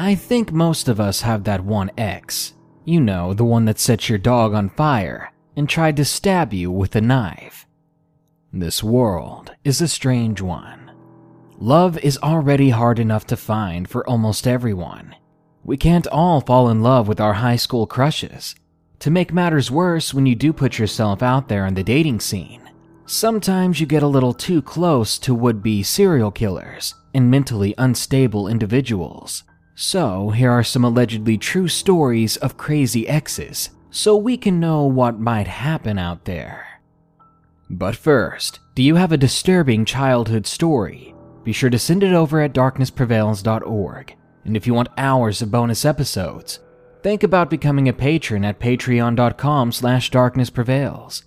I think most of us have that one ex. You know, the one that set your dog on fire and tried to stab you with a knife. This world is a strange one. Love is already hard enough to find for almost everyone. We can't all fall in love with our high school crushes. To make matters worse, when you do put yourself out there in the dating scene, sometimes you get a little too close to would be serial killers and mentally unstable individuals. So, here are some allegedly true stories of crazy exes so we can know what might happen out there. But first, do you have a disturbing childhood story? Be sure to send it over at darknessprevails.org. And if you want hours of bonus episodes, think about becoming a patron at patreon.com slash darknessprevails.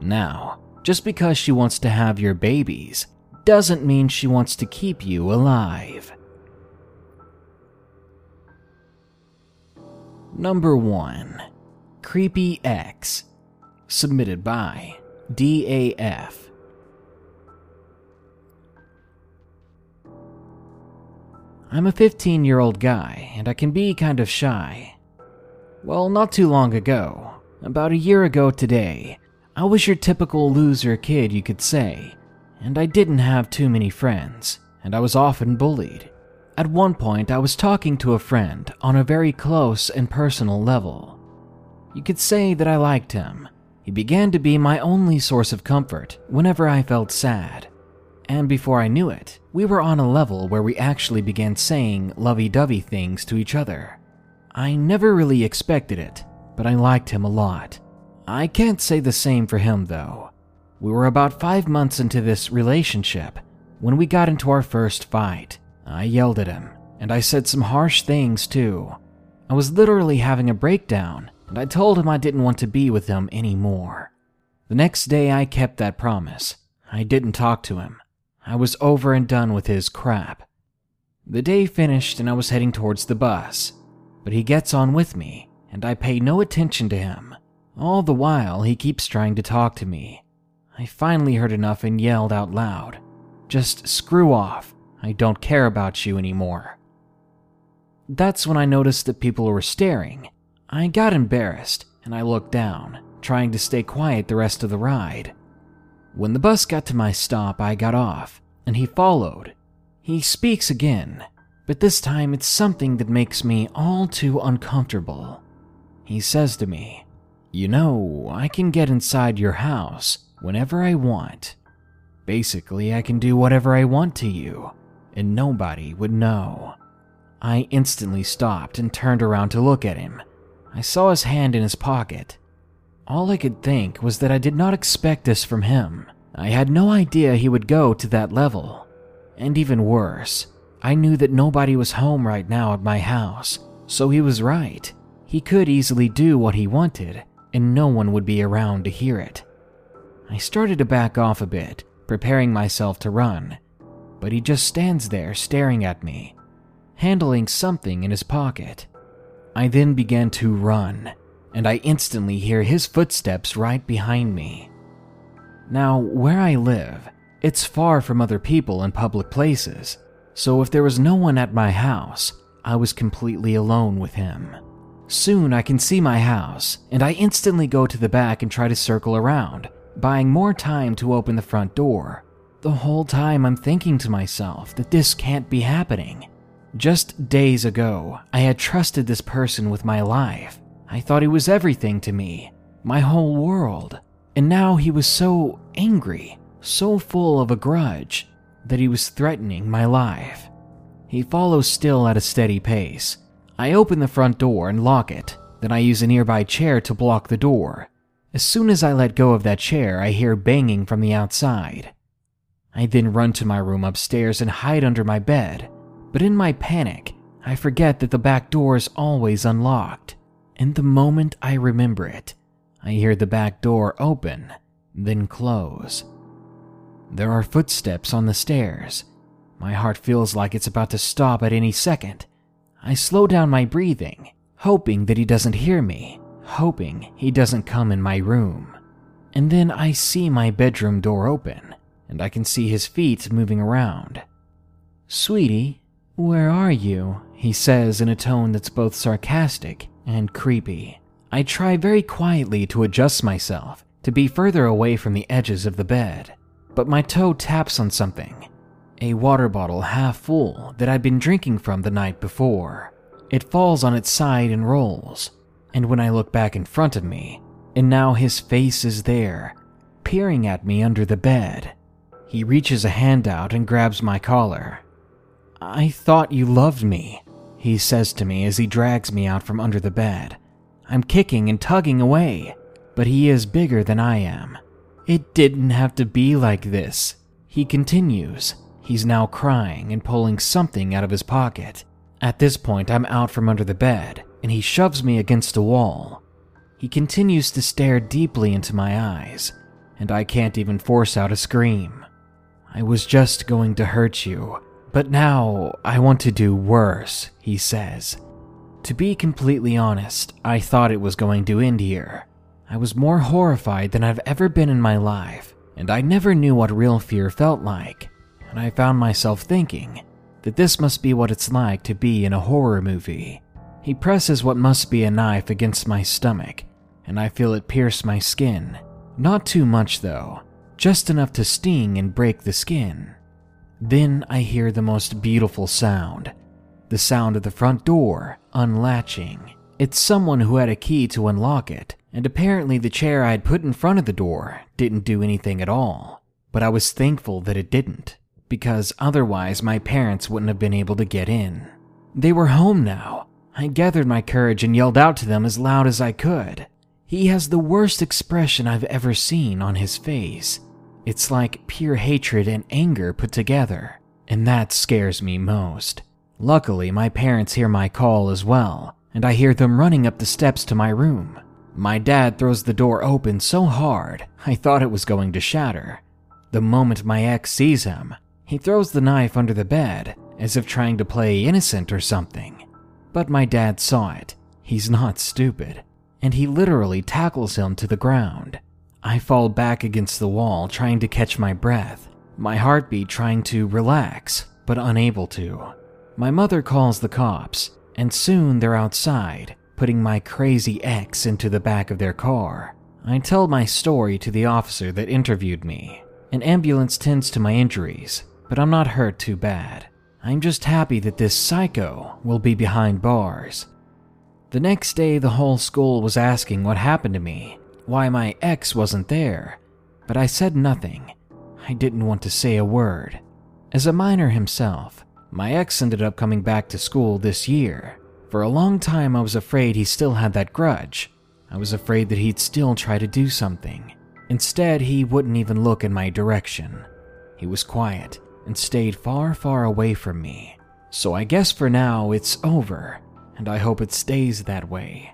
Now, just because she wants to have your babies doesn't mean she wants to keep you alive. Number 1 Creepy X, submitted by DAF. I'm a 15 year old guy, and I can be kind of shy. Well, not too long ago, about a year ago today, I was your typical loser kid, you could say, and I didn't have too many friends, and I was often bullied. At one point, I was talking to a friend on a very close and personal level. You could say that I liked him. He began to be my only source of comfort whenever I felt sad. And before I knew it, we were on a level where we actually began saying lovey dovey things to each other. I never really expected it, but I liked him a lot. I can't say the same for him though. We were about five months into this relationship when we got into our first fight. I yelled at him, and I said some harsh things too. I was literally having a breakdown, and I told him I didn't want to be with him anymore. The next day, I kept that promise. I didn't talk to him. I was over and done with his crap. The day finished, and I was heading towards the bus, but he gets on with me, and I pay no attention to him. All the while, he keeps trying to talk to me. I finally heard enough and yelled out loud, Just screw off. I don't care about you anymore. That's when I noticed that people were staring. I got embarrassed and I looked down, trying to stay quiet the rest of the ride. When the bus got to my stop, I got off and he followed. He speaks again, but this time it's something that makes me all too uncomfortable. He says to me, You know, I can get inside your house whenever I want. Basically, I can do whatever I want to you and nobody would know. I instantly stopped and turned around to look at him. I saw his hand in his pocket. All I could think was that I did not expect this from him. I had no idea he would go to that level. And even worse, I knew that nobody was home right now at my house, so he was right. He could easily do what he wanted, and no one would be around to hear it. I started to back off a bit, preparing myself to run, but he just stands there staring at me, handling something in his pocket. I then began to run, and I instantly hear his footsteps right behind me. Now, where I live, it's far from other people and public places, so if there was no one at my house, I was completely alone with him. Soon I can see my house, and I instantly go to the back and try to circle around, buying more time to open the front door the whole time I'm thinking to myself that this can't be happening. Just days ago, I had trusted this person with my life. I thought he was everything to me, my whole world. And now he was so angry, so full of a grudge, that he was threatening my life. He follows still at a steady pace. I open the front door and lock it, then I use a nearby chair to block the door. As soon as I let go of that chair, I hear banging from the outside. I then run to my room upstairs and hide under my bed, but in my panic, I forget that the back door is always unlocked. And the moment I remember it, I hear the back door open, then close. There are footsteps on the stairs. My heart feels like it's about to stop at any second. I slow down my breathing, hoping that he doesn't hear me, hoping he doesn't come in my room. And then I see my bedroom door open and I can see his feet moving around. Sweetie, where are you? he says in a tone that's both sarcastic and creepy. I try very quietly to adjust myself to be further away from the edges of the bed, but my toe taps on something a water bottle half full that I'd been drinking from the night before. It falls on its side and rolls, and when I look back in front of me, and now his face is there, peering at me under the bed, he reaches a hand out and grabs my collar. I thought you loved me, he says to me as he drags me out from under the bed. I'm kicking and tugging away, but he is bigger than I am. It didn't have to be like this. He continues. He's now crying and pulling something out of his pocket. At this point, I'm out from under the bed, and he shoves me against a wall. He continues to stare deeply into my eyes, and I can't even force out a scream. I was just going to hurt you, but now I want to do worse, he says. To be completely honest, I thought it was going to end here. I was more horrified than I've ever been in my life, and I never knew what real fear felt like. And I found myself thinking that this must be what it's like to be in a horror movie. He presses what must be a knife against my stomach, and I feel it pierce my skin. Not too much, though, just enough to sting and break the skin. Then I hear the most beautiful sound the sound of the front door unlatching. It's someone who had a key to unlock it, and apparently the chair I had put in front of the door didn't do anything at all. But I was thankful that it didn't, because otherwise my parents wouldn't have been able to get in. They were home now. I gathered my courage and yelled out to them as loud as I could. He has the worst expression I've ever seen on his face. It's like pure hatred and anger put together, and that scares me most. Luckily, my parents hear my call as well, and I hear them running up the steps to my room. My dad throws the door open so hard, I thought it was going to shatter. The moment my ex sees him, he throws the knife under the bed, as if trying to play innocent or something. But my dad saw it. He's not stupid. And he literally tackles him to the ground. I fall back against the wall, trying to catch my breath, my heartbeat trying to relax, but unable to. My mother calls the cops, and soon they're outside, putting my crazy ex into the back of their car. I tell my story to the officer that interviewed me. An ambulance tends to my injuries, but I'm not hurt too bad. I'm just happy that this psycho will be behind bars. The next day, the whole school was asking what happened to me, why my ex wasn't there, but I said nothing. I didn't want to say a word. As a minor himself, my ex ended up coming back to school this year. For a long time, I was afraid he still had that grudge. I was afraid that he'd still try to do something. Instead, he wouldn't even look in my direction. He was quiet and stayed far, far away from me. So I guess for now it's over, and I hope it stays that way.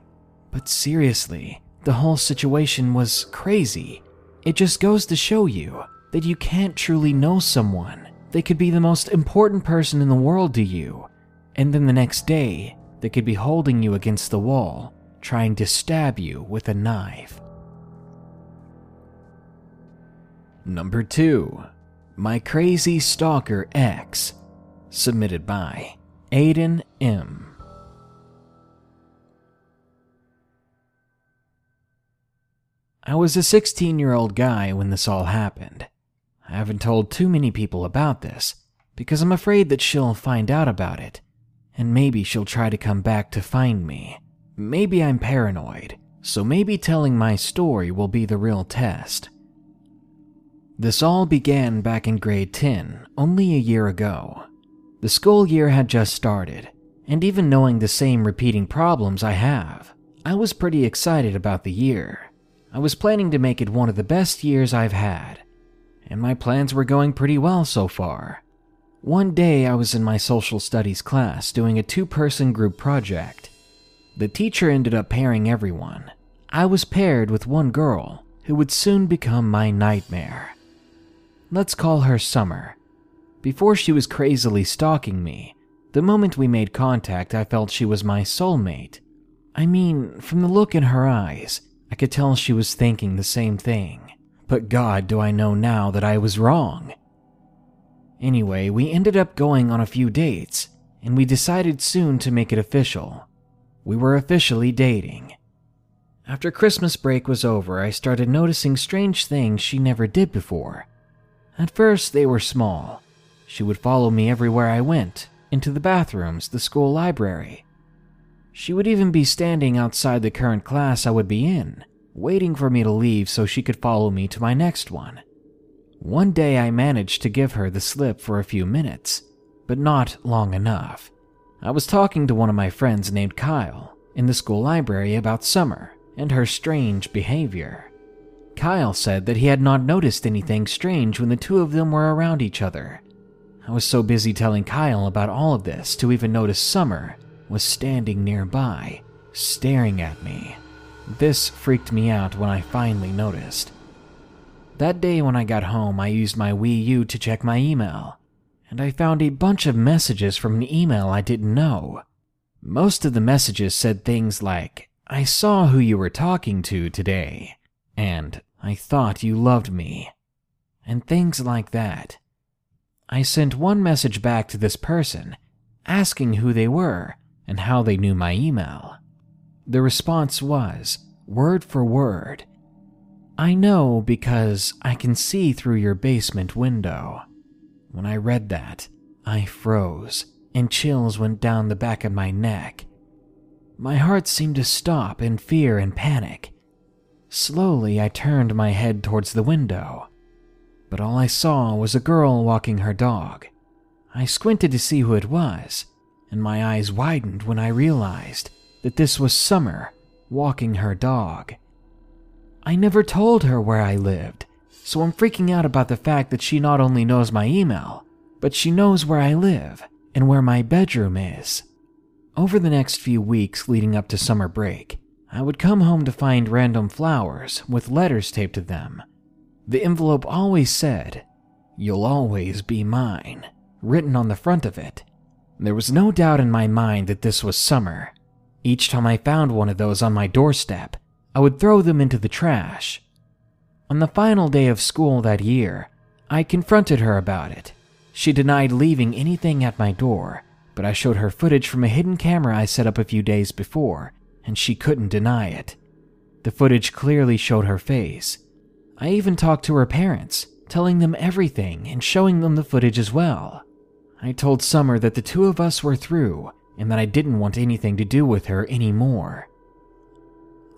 But seriously, the whole situation was crazy. It just goes to show you that you can't truly know someone they could be the most important person in the world to you, and then the next day, they could be holding you against the wall, trying to stab you with a knife. Number 2. My Crazy Stalker X. Submitted by Aiden M. I was a 16 year old guy when this all happened. I haven't told too many people about this because I'm afraid that she'll find out about it, and maybe she'll try to come back to find me. Maybe I'm paranoid, so maybe telling my story will be the real test. This all began back in grade 10, only a year ago. The school year had just started, and even knowing the same repeating problems I have, I was pretty excited about the year. I was planning to make it one of the best years I've had, and my plans were going pretty well so far. One day I was in my social studies class doing a two person group project. The teacher ended up pairing everyone. I was paired with one girl who would soon become my nightmare. Let's call her Summer. Before she was crazily stalking me, the moment we made contact, I felt she was my soulmate. I mean, from the look in her eyes, I could tell she was thinking the same thing. But God, do I know now that I was wrong. Anyway, we ended up going on a few dates, and we decided soon to make it official. We were officially dating. After Christmas break was over, I started noticing strange things she never did before. At first, they were small. She would follow me everywhere I went into the bathrooms, the school library. She would even be standing outside the current class I would be in, waiting for me to leave so she could follow me to my next one. One day I managed to give her the slip for a few minutes, but not long enough. I was talking to one of my friends named Kyle in the school library about Summer and her strange behavior. Kyle said that he had not noticed anything strange when the two of them were around each other. I was so busy telling Kyle about all of this to even notice Summer was standing nearby, staring at me. This freaked me out when I finally noticed. That day when I got home, I used my Wii U to check my email, and I found a bunch of messages from an email I didn't know. Most of the messages said things like, I saw who you were talking to today, and I thought you loved me, and things like that. I sent one message back to this person, asking who they were and how they knew my email. The response was, word for word, I know because I can see through your basement window. When I read that, I froze and chills went down the back of my neck. My heart seemed to stop in fear and panic. Slowly, I turned my head towards the window, but all I saw was a girl walking her dog. I squinted to see who it was, and my eyes widened when I realized that this was Summer walking her dog. I never told her where I lived, so I'm freaking out about the fact that she not only knows my email, but she knows where I live and where my bedroom is. Over the next few weeks leading up to summer break, I would come home to find random flowers with letters taped to them. The envelope always said, You'll always be mine, written on the front of it. There was no doubt in my mind that this was summer. Each time I found one of those on my doorstep, I would throw them into the trash. On the final day of school that year, I confronted her about it. She denied leaving anything at my door but I showed her footage from a hidden camera I set up a few days before, and she couldn't deny it. The footage clearly showed her face. I even talked to her parents, telling them everything and showing them the footage as well. I told Summer that the two of us were through and that I didn't want anything to do with her anymore.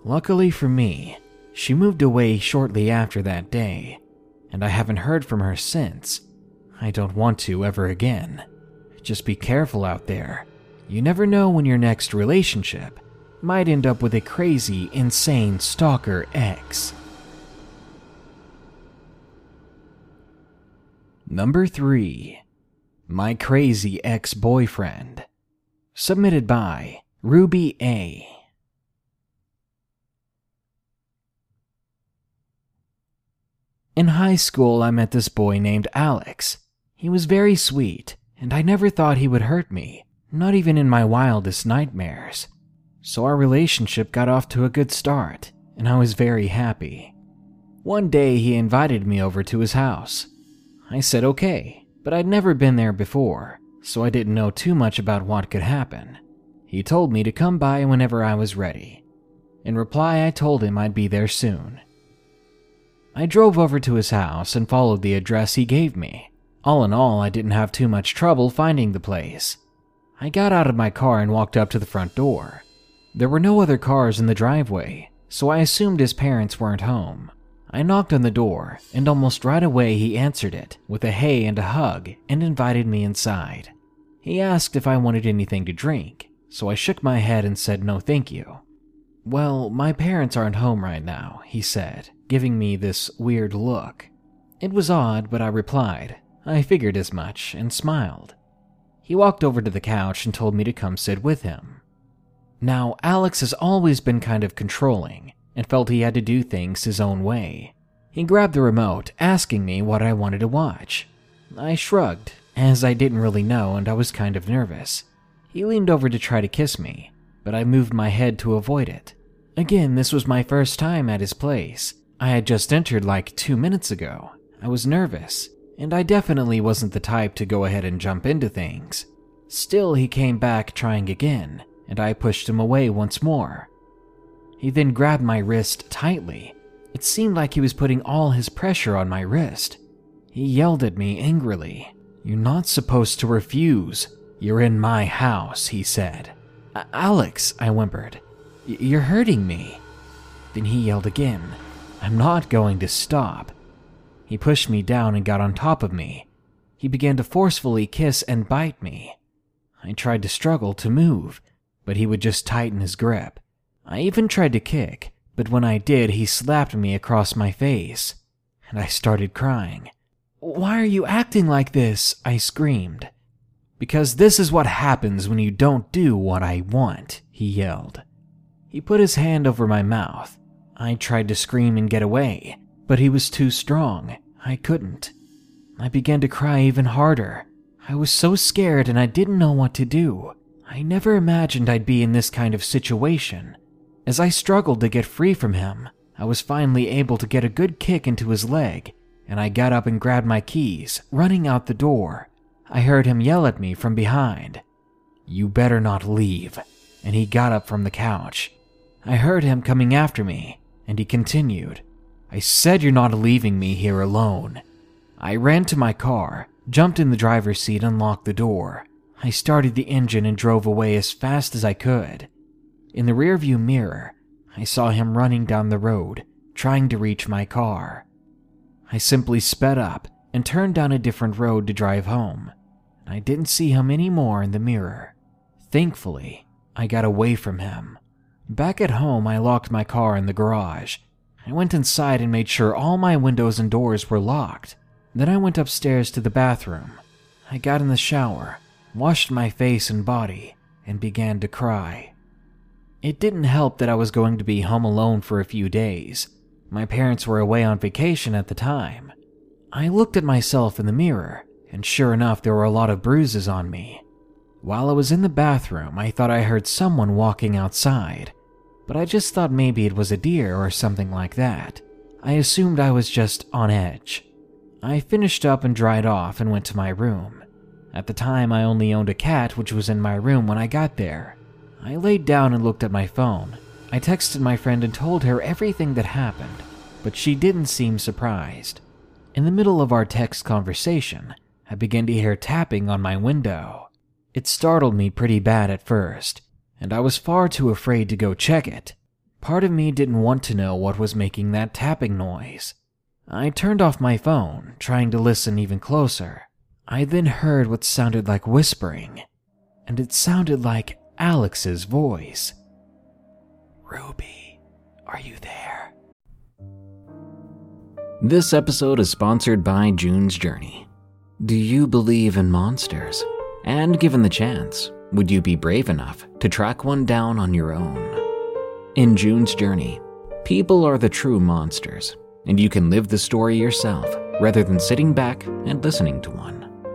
Luckily for me, she moved away shortly after that day, and I haven't heard from her since. I don't want to ever again. Just be careful out there. You never know when your next relationship might end up with a crazy, insane stalker ex. Number 3. My Crazy Ex Boyfriend. Submitted by Ruby A. In high school, I met this boy named Alex. He was very sweet, and I never thought he would hurt me, not even in my wildest nightmares. So our relationship got off to a good start, and I was very happy. One day he invited me over to his house. I said okay, but I'd never been there before, so I didn't know too much about what could happen. He told me to come by whenever I was ready. In reply, I told him I'd be there soon. I drove over to his house and followed the address he gave me. All in all, I didn't have too much trouble finding the place. I got out of my car and walked up to the front door. There were no other cars in the driveway, so I assumed his parents weren't home. I knocked on the door, and almost right away he answered it with a hey and a hug and invited me inside. He asked if I wanted anything to drink, so I shook my head and said no thank you. Well, my parents aren't home right now, he said, giving me this weird look. It was odd, but I replied, I figured as much and smiled. He walked over to the couch and told me to come sit with him. Now, Alex has always been kind of controlling and felt he had to do things his own way. He grabbed the remote, asking me what I wanted to watch. I shrugged, as I didn't really know and I was kind of nervous. He leaned over to try to kiss me, but I moved my head to avoid it. Again, this was my first time at his place. I had just entered like two minutes ago. I was nervous, and I definitely wasn't the type to go ahead and jump into things. Still, he came back trying again, and I pushed him away once more. He then grabbed my wrist tightly. It seemed like he was putting all his pressure on my wrist. He yelled at me angrily. You're not supposed to refuse. You're in my house, he said. Alex, I whimpered. You're hurting me. Then he yelled again. I'm not going to stop. He pushed me down and got on top of me. He began to forcefully kiss and bite me. I tried to struggle to move, but he would just tighten his grip. I even tried to kick, but when I did, he slapped me across my face, and I started crying. Why are you acting like this? I screamed. Because this is what happens when you don't do what I want, he yelled. He put his hand over my mouth. I tried to scream and get away, but he was too strong. I couldn't. I began to cry even harder. I was so scared and I didn't know what to do. I never imagined I'd be in this kind of situation. As I struggled to get free from him, I was finally able to get a good kick into his leg and I got up and grabbed my keys, running out the door. I heard him yell at me from behind. You better not leave. And he got up from the couch. I heard him coming after me, and he continued, I said you're not leaving me here alone. I ran to my car, jumped in the driver's seat, and locked the door. I started the engine and drove away as fast as I could. In the rearview mirror, I saw him running down the road, trying to reach my car. I simply sped up and turned down a different road to drive home. I didn't see him anymore in the mirror. Thankfully, I got away from him. Back at home, I locked my car in the garage. I went inside and made sure all my windows and doors were locked. Then I went upstairs to the bathroom. I got in the shower, washed my face and body, and began to cry. It didn't help that I was going to be home alone for a few days, my parents were away on vacation at the time. I looked at myself in the mirror, and sure enough, there were a lot of bruises on me. While I was in the bathroom, I thought I heard someone walking outside, but I just thought maybe it was a deer or something like that. I assumed I was just on edge. I finished up and dried off and went to my room. At the time, I only owned a cat, which was in my room when I got there. I laid down and looked at my phone, I texted my friend and told her everything that happened, but she didn't seem surprised. In the middle of our text conversation, I began to hear tapping on my window. It startled me pretty bad at first, and I was far too afraid to go check it. Part of me didn't want to know what was making that tapping noise. I turned off my phone, trying to listen even closer. I then heard what sounded like whispering, and it sounded like Alex's voice. Ruby, are you there? This episode is sponsored by June's Journey. Do you believe in monsters? And given the chance, would you be brave enough to track one down on your own? In June's Journey, people are the true monsters, and you can live the story yourself rather than sitting back and listening to one.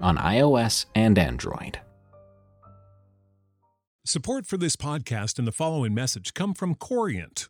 on iOS and Android. Support for this podcast and the following message come from Corient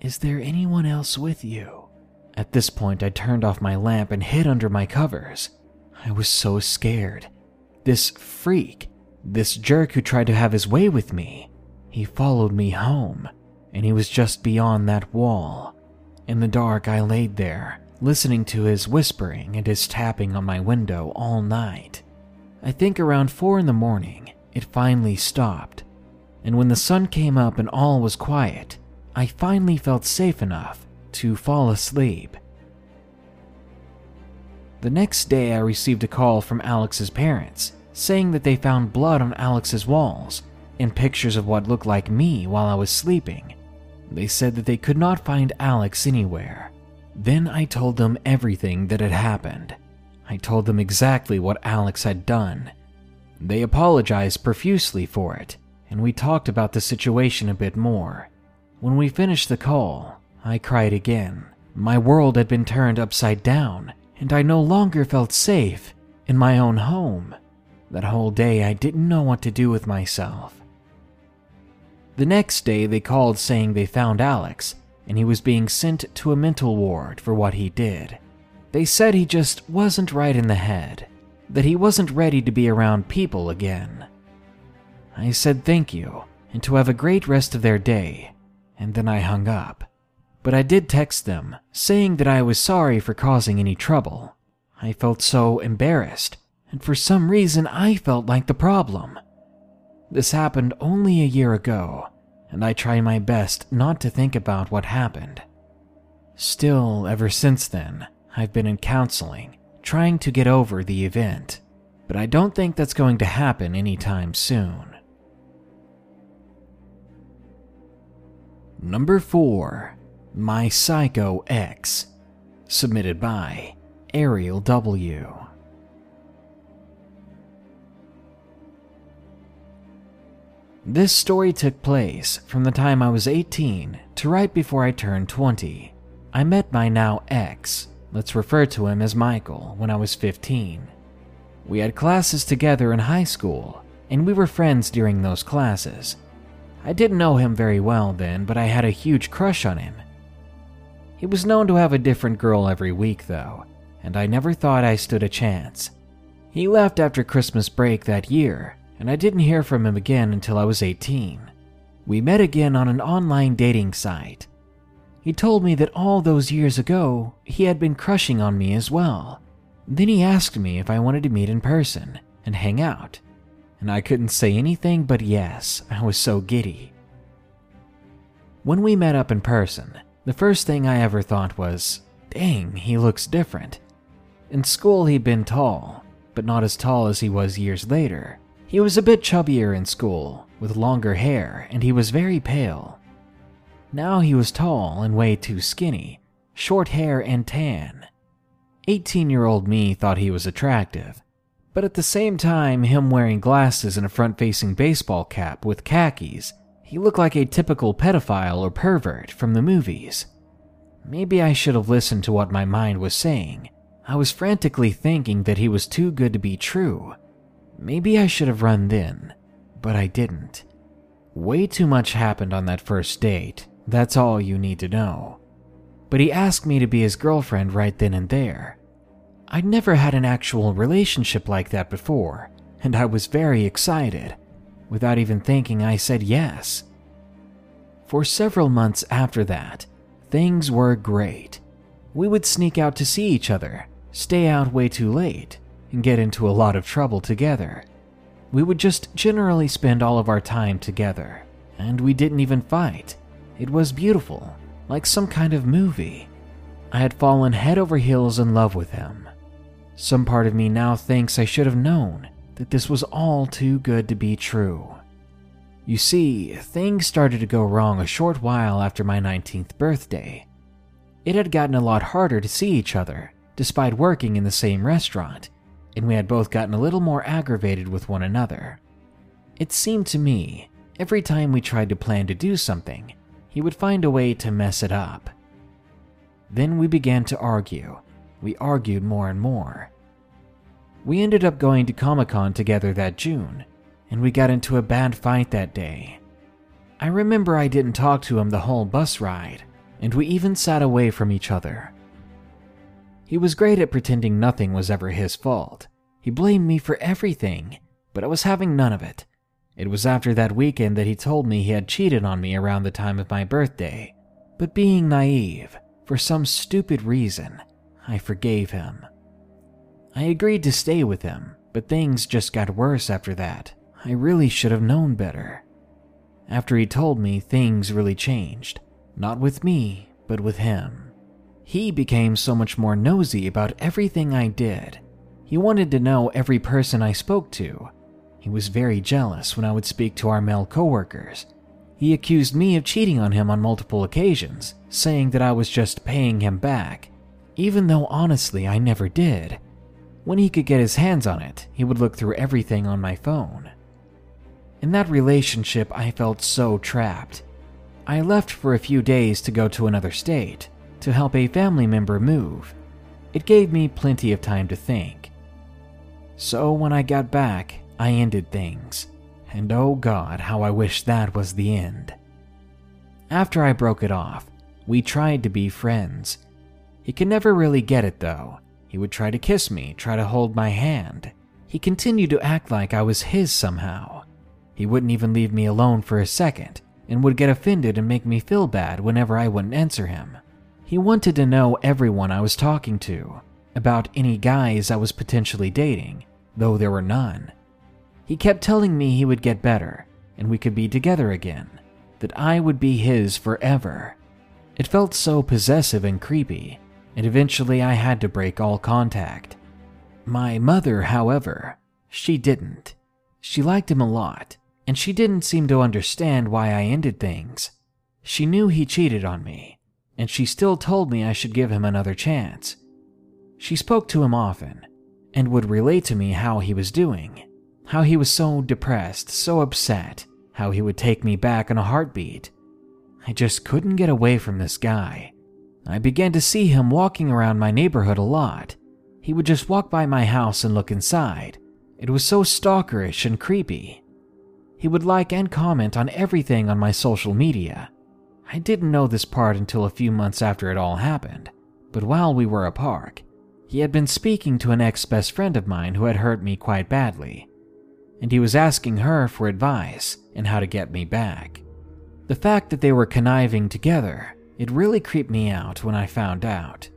Is there anyone else with you? At this point, I turned off my lamp and hid under my covers. I was so scared. This freak, this jerk who tried to have his way with me, he followed me home, and he was just beyond that wall. In the dark, I laid there, listening to his whispering and his tapping on my window all night. I think around four in the morning, it finally stopped, and when the sun came up and all was quiet, I finally felt safe enough to fall asleep. The next day, I received a call from Alex's parents saying that they found blood on Alex's walls and pictures of what looked like me while I was sleeping. They said that they could not find Alex anywhere. Then I told them everything that had happened. I told them exactly what Alex had done. They apologized profusely for it, and we talked about the situation a bit more. When we finished the call, I cried again. My world had been turned upside down, and I no longer felt safe in my own home. That whole day, I didn't know what to do with myself. The next day, they called saying they found Alex and he was being sent to a mental ward for what he did. They said he just wasn't right in the head, that he wasn't ready to be around people again. I said thank you and to have a great rest of their day, and then I hung up. But I did text them, saying that I was sorry for causing any trouble. I felt so embarrassed and for some reason I felt like the problem. This happened only a year ago, and I try my best not to think about what happened. Still, ever since then, I've been in counseling, trying to get over the event, but I don't think that's going to happen anytime soon. Number 4 My Psycho X, submitted by Ariel W. This story took place from the time I was 18 to right before I turned 20. I met my now ex, let's refer to him as Michael, when I was 15. We had classes together in high school, and we were friends during those classes. I didn't know him very well then, but I had a huge crush on him. He was known to have a different girl every week, though, and I never thought I stood a chance. He left after Christmas break that year, and I didn't hear from him again until I was 18. We met again on an online dating site. He told me that all those years ago, he had been crushing on me as well. Then he asked me if I wanted to meet in person and hang out, and I couldn't say anything but yes, I was so giddy. When we met up in person, the first thing I ever thought was, dang, he looks different. In school, he'd been tall, but not as tall as he was years later. He was a bit chubbier in school, with longer hair, and he was very pale. Now he was tall and way too skinny, short hair and tan. 18 year old me thought he was attractive, but at the same time, him wearing glasses and a front facing baseball cap with khakis, he looked like a typical pedophile or pervert from the movies. Maybe I should have listened to what my mind was saying. I was frantically thinking that he was too good to be true Maybe I should have run then, but I didn't. Way too much happened on that first date, that's all you need to know. But he asked me to be his girlfriend right then and there. I'd never had an actual relationship like that before, and I was very excited. Without even thinking, I said yes. For several months after that, Things were great. We would sneak out to see each other, stay out way too late, and get into a lot of trouble together. We would just generally spend all of our time together, and we didn't even fight. It was beautiful, like some kind of movie. I had fallen head over heels in love with him. Some part of me now thinks I should have known that this was all too good to be true. You see, things started to go wrong a short while after my 19th birthday. It had gotten a lot harder to see each other, despite working in the same restaurant, and we had both gotten a little more aggravated with one another. It seemed to me, every time we tried to plan to do something, he would find a way to mess it up. Then we began to argue. We argued more and more. We ended up going to Comic Con together that June, and we got into a bad fight that day. I remember I didn't talk to him the whole bus ride, and we even sat away from each other. He was great at pretending nothing was ever his fault. He blamed me for everything, but I was having none of it. It was after that weekend that he told me he had cheated on me around the time of my birthday. But being naive, for some stupid reason, I forgave him. I agreed to stay with him, but things just got worse after that. I really should have known better. After he told me, things really changed. Not with me, but with him. He became so much more nosy about everything I did. He wanted to know every person I spoke to. He was very jealous when I would speak to our male coworkers. He accused me of cheating on him on multiple occasions, saying that I was just paying him back, even though honestly I never did. When he could get his hands on it, he would look through everything on my phone. In that relationship, I felt so trapped. I left for a few days to go to another state to help a family member move. It gave me plenty of time to think. So when I got back, I ended things. And oh god, how I wish that was the end. After I broke it off, we tried to be friends. He could never really get it though. He would try to kiss me, try to hold my hand. He continued to act like I was his somehow. He wouldn't even leave me alone for a second and would get offended and make me feel bad whenever I wouldn't answer him. He wanted to know everyone I was talking to, about any guys I was potentially dating, though there were none. He kept telling me he would get better and we could be together again, that I would be his forever. It felt so possessive and creepy, and eventually I had to break all contact. My mother, however, she didn't. She liked him a lot, and she didn't seem to understand why I ended things. She knew he cheated on me, and she still told me I should give him another chance. She spoke to him often, and would relate to me how he was doing, how he was so depressed, so upset, how he would take me back in a heartbeat. I just couldn't get away from this guy. I began to see him walking around my neighborhood a lot. He would just walk by my house and look inside. It was so stalkerish and creepy. He would like and comment on everything on my social media. I didn't know this part until a few months after it all happened, but while we were apart, he had been speaking to an ex best friend of mine who had hurt me quite badly and he was asking her for advice and how to get me back. The fact that they were conniving together, it really creeped me out when I found out.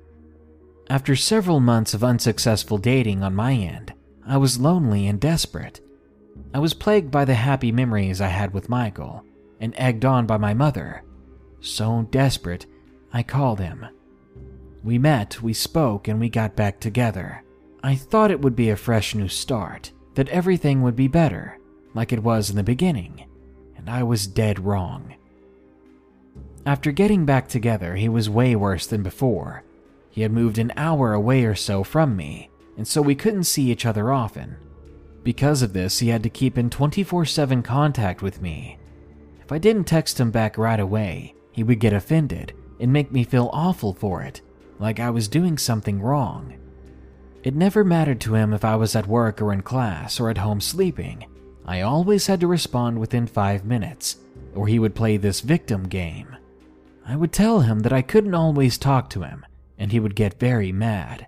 After several months of unsuccessful dating on my end, I was lonely and desperate. I was plagued by the happy memories I had with Michael and egged on by my mother. So desperate, I called him. We met, we spoke, and we got back together. I thought it would be a fresh new start, that everything would be better, like it was in the beginning, and I was dead wrong. After getting back together, he was way worse than before. He had moved an hour away or so from me, and so we couldn't see each other often. Because of this, he had to keep in 24 7 contact with me. If I didn't text him back right away, he would get offended and make me feel awful for it, like I was doing something wrong. It never mattered to him if I was at work or in class or at home sleeping. I always had to respond within five minutes, or he would play this victim game. I would tell him that I couldn't always talk to him, and he would get very mad.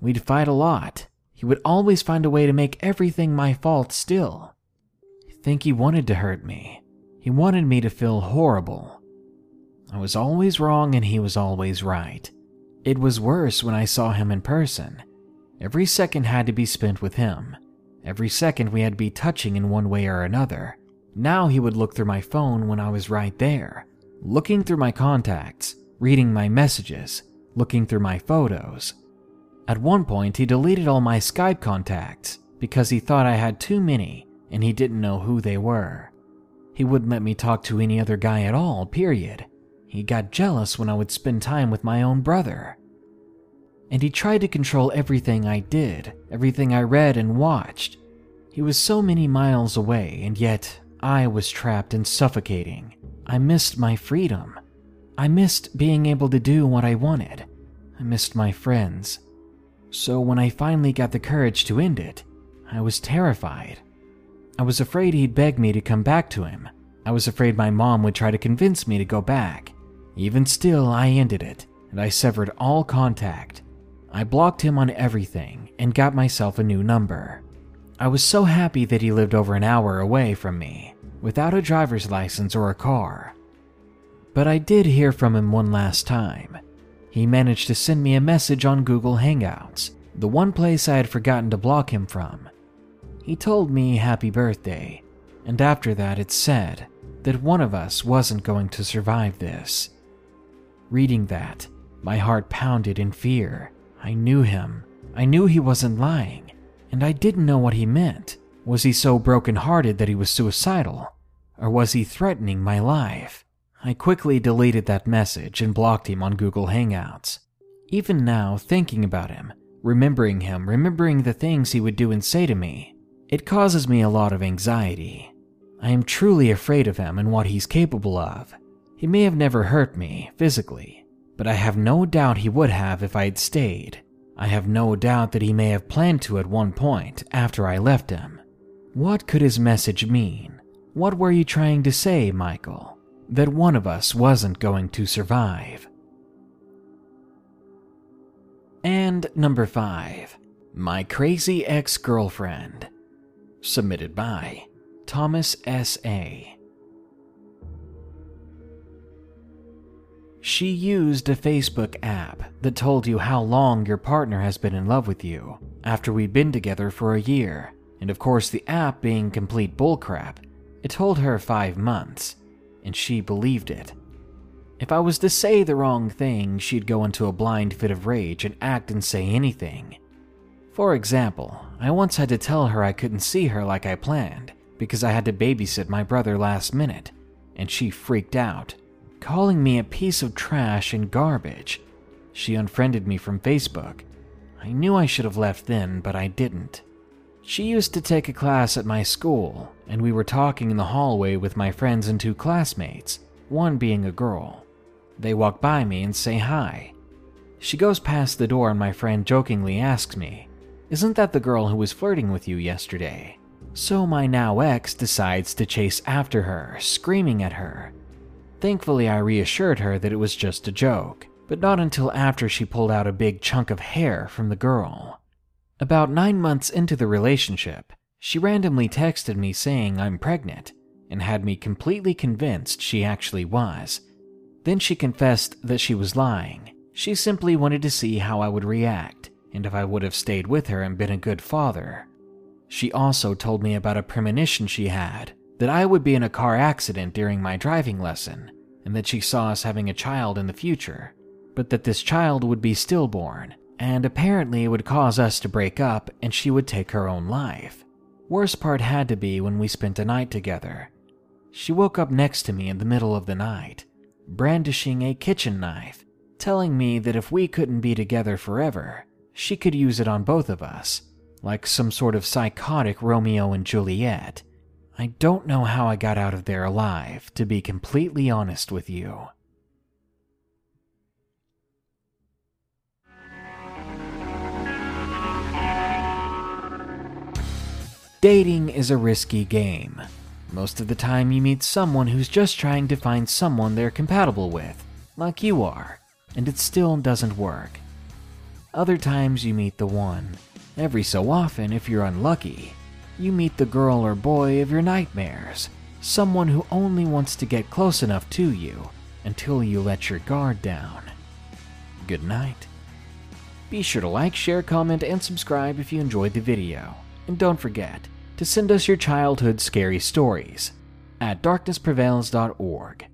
We'd fight a lot. He would always find a way to make everything my fault still. I think he wanted to hurt me. He wanted me to feel horrible. I was always wrong and he was always right. It was worse when I saw him in person. Every second had to be spent with him. Every second we had to be touching in one way or another. Now he would look through my phone when I was right there, looking through my contacts, reading my messages, looking through my photos. At one point, he deleted all my Skype contacts because he thought I had too many and he didn't know who they were. He wouldn't let me talk to any other guy at all, period. He got jealous when I would spend time with my own brother. And he tried to control everything I did, everything I read and watched. He was so many miles away, and yet I was trapped and suffocating. I missed my freedom. I missed being able to do what I wanted. I missed my friends. So when I finally got the courage to end it, I was terrified. I was afraid he'd beg me to come back to him. I was afraid my mom would try to convince me to go back. Even still, I ended it, and I severed all contact. I blocked him on everything and got myself a new number. I was so happy that he lived over an hour away from me, without a driver's license or a car. But I did hear from him one last time. He managed to send me a message on Google Hangouts, the one place I had forgotten to block him from. He told me happy birthday, and after that it said that one of us wasn't going to survive this. Reading that, my heart pounded in fear. I knew him. I knew he wasn't lying, and I didn't know what he meant. Was he so broken-hearted that he was suicidal? Or was he threatening my life? I quickly deleted that message and blocked him on Google Hangouts. Even now, thinking about him, remembering him, remembering the things he would do and say to me, it causes me a lot of anxiety. I am truly afraid of him and what he's capable of. He may have never hurt me, physically, but I have no doubt he would have if I had stayed. I have no doubt that he may have planned to at one point after I left him. What could his message mean? What were you trying to say, Michael? That one of us wasn't going to survive. And number 5. My Crazy Ex Girlfriend. Submitted by Thomas S.A. She used a Facebook app that told you how long your partner has been in love with you after we'd been together for a year. And of course, the app being complete bullcrap, it told her five months, and she believed it. If I was to say the wrong thing, she'd go into a blind fit of rage and act and say anything. For example, I once had to tell her I couldn't see her like I planned because I had to babysit my brother last minute, and she freaked out calling me a piece of trash and garbage. She unfriended me from Facebook. I knew I should have left then, but I didn't. She used to take a class at my school, and we were talking in the hallway with my friends and two classmates, one being a girl. They walk by me and say hi. She goes past the door, and my friend jokingly asks me, Isn't that the girl who was flirting with you yesterday? So my now ex decides to chase after her, screaming at her. Thankfully, I reassured her that it was just a joke, but not until after she pulled out a big chunk of hair from the girl. About nine months into the relationship, she randomly texted me saying I'm pregnant and had me completely convinced she actually was. Then she confessed that she was lying. She simply wanted to see how I would react and if I would have stayed with her and been a good father. She also told me about a premonition she had that I would be in a car accident during my driving lesson, and that she saw us having a child in the future, but that this child would be stillborn, and apparently it would cause us to break up and she would take her own life. Worst part had to be when we spent a night together. She woke up next to me in the middle of the night, brandishing a kitchen knife, telling me that if we couldn't be together forever, she could use it on both of us, like some sort of psychotic Romeo and Juliet. I don't know how I got out of there alive, to be completely honest with you. Dating is a risky game. Most of the time, you meet someone who's just trying to find someone they're compatible with, like you are, and it still doesn't work. Other times, you meet the one. Every so often, if you're unlucky, you meet the girl or boy of your nightmares, someone who only wants to get close enough to you until you let your guard down. Good night. Be sure to like, share, comment, and subscribe if you enjoyed the video. And don't forget to send us your childhood scary stories at darknessprevails.org.